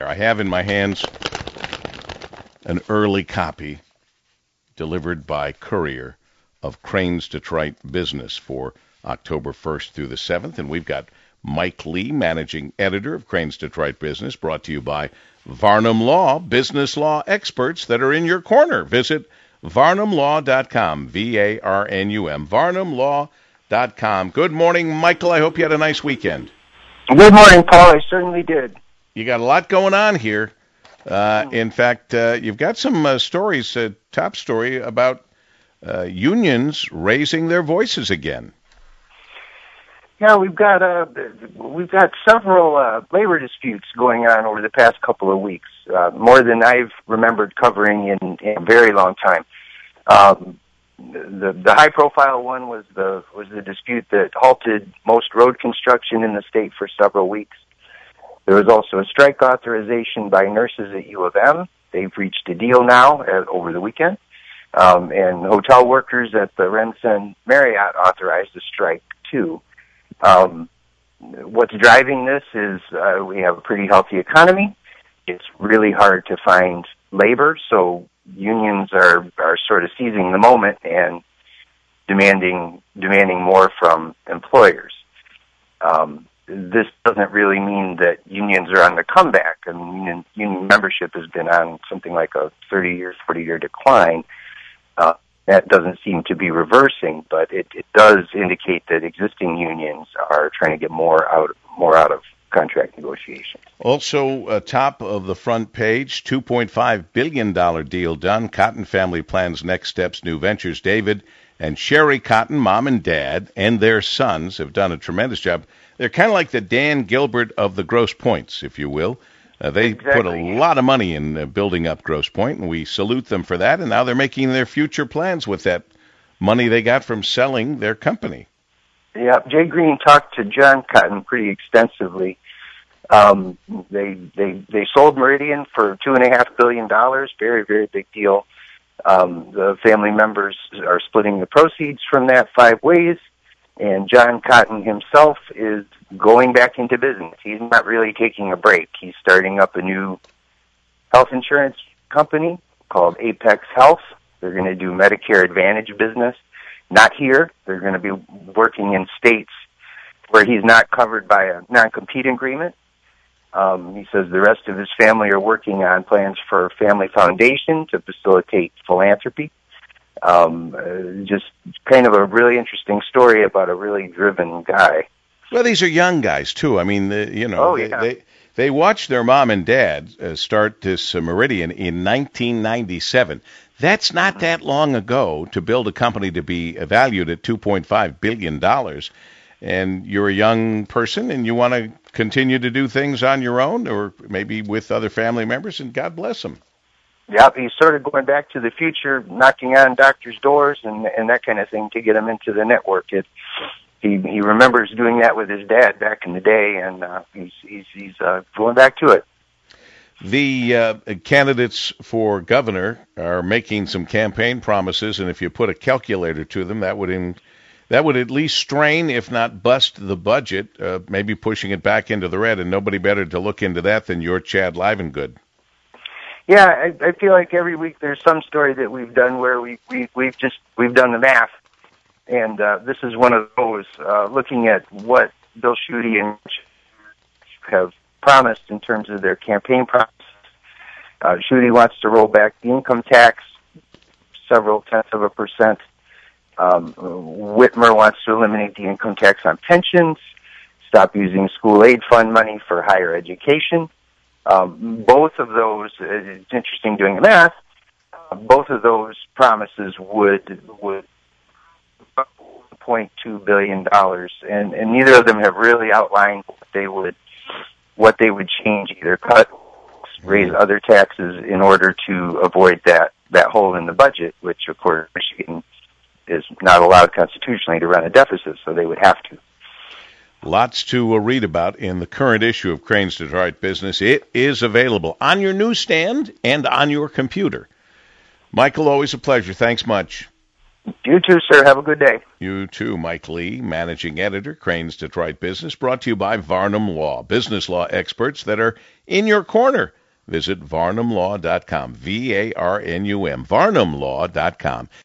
I have in my hands an early copy delivered by courier of Crain's Detroit Business for October 1st through the 7th. And we've got Mike Lee, managing editor of Crain's Detroit Business, brought to you by Varnum Law, business law experts that are in your corner. Visit varnumlaw.com, V A R N U M, varnumlaw.com. Good morning, Michael. I hope you had a nice weekend. Good morning, Paul. I certainly did. You got a lot going on here. Uh, in fact, uh, you've got some uh, stories, uh, top story about uh, unions raising their voices again. Yeah, we've got uh, we've got several uh, labor disputes going on over the past couple of weeks, uh, more than I've remembered covering in, in a very long time. Um, the the high profile one was the was the dispute that halted most road construction in the state for several weeks. There was also a strike authorization by nurses at U of M. They've reached a deal now at, over the weekend. Um, and hotel workers at the RenCen Marriott authorized a strike too. Um, what's driving this is uh, we have a pretty healthy economy. It's really hard to find labor, so unions are are sort of seizing the moment and demanding demanding more from employers. Um, this doesn't really mean that unions are on the comeback. I mean, union, union membership has been on something like a 30 year, 40 year decline. Uh, that doesn't seem to be reversing, but it, it does indicate that existing unions are trying to get more out, more out of contract negotiations. Also, uh, top of the front page, $2.5 billion deal done. Cotton family plans next steps, new ventures. David and Sherry Cotton, mom and dad, and their sons have done a tremendous job they're kind of like the Dan Gilbert of the Grosse Pointes, if you will. Uh, they exactly. put a lot of money in uh, building up Grosse Pointe, and we salute them for that. And now they're making their future plans with that money they got from selling their company. Yeah, Jay Greene talked to John Cotton pretty extensively. Um, they they they sold Meridian for two and a half billion dollars. Very very big deal. Um, the family members are splitting the proceeds from that five ways. And John Cotton himself is going back into business. He's not really taking a break. He's starting up a new health insurance company called Apex Health. They're going to do Medicare Advantage business. Not here. They're going to be working in states where he's not covered by a non-compete agreement. Um, he says the rest of his family are working on plans for a Family Foundation to facilitate philanthropy um, uh, just kind of a really interesting story about a really driven guy. Well, these are young guys too. I mean, the, you know, oh, yeah. they, they they watched their mom and dad uh, start this uh, Meridian in 1997. That's not that long ago to build a company to be valued at 2.5 billion dollars. And you're a young person and you want to continue to do things on your own or maybe with other family members, and God bless them. Yep, he started going back to the future, knocking on doctors' doors and and that kind of thing to get them into the network. It, he he remembers doing that with his dad back in the day, and uh, he's he's he's uh, going back to it. The uh, candidates for governor are making some campaign promises, and if you put a calculator to them, that would in, that would at least strain, if not bust, the budget, uh, maybe pushing it back into the red. And nobody better to look into that than your Chad Livengood. Yeah, I, I feel like every week there's some story that we've done where we, we we've just we've done the math, and uh, this is one of those. Uh, looking at what Bill Schuette and have promised in terms of their campaign promises, uh, Schuette wants to roll back the income tax several tenths of a percent. Um, Whitmer wants to eliminate the income tax on pensions, stop using school aid fund money for higher education. Um, both of those, uh, it's interesting doing the math. Uh, both of those promises would would point two billion dollars, and and neither of them have really outlined what they would what they would change, either cut, raise other taxes in order to avoid that that hole in the budget, which of course Michigan is not allowed constitutionally to run a deficit, so they would have to. Lots to uh, read about in the current issue of Crain's Detroit Business. It is available on your newsstand and on your computer. Michael, always a pleasure. Thanks much. You too, sir. Have a good day. You too, Mike Lee, managing editor, Crain's Detroit Business, brought to you by Varnum Law, business law experts that are in your corner. Visit varnumlaw.com, V A R N U M, varnumlaw.com.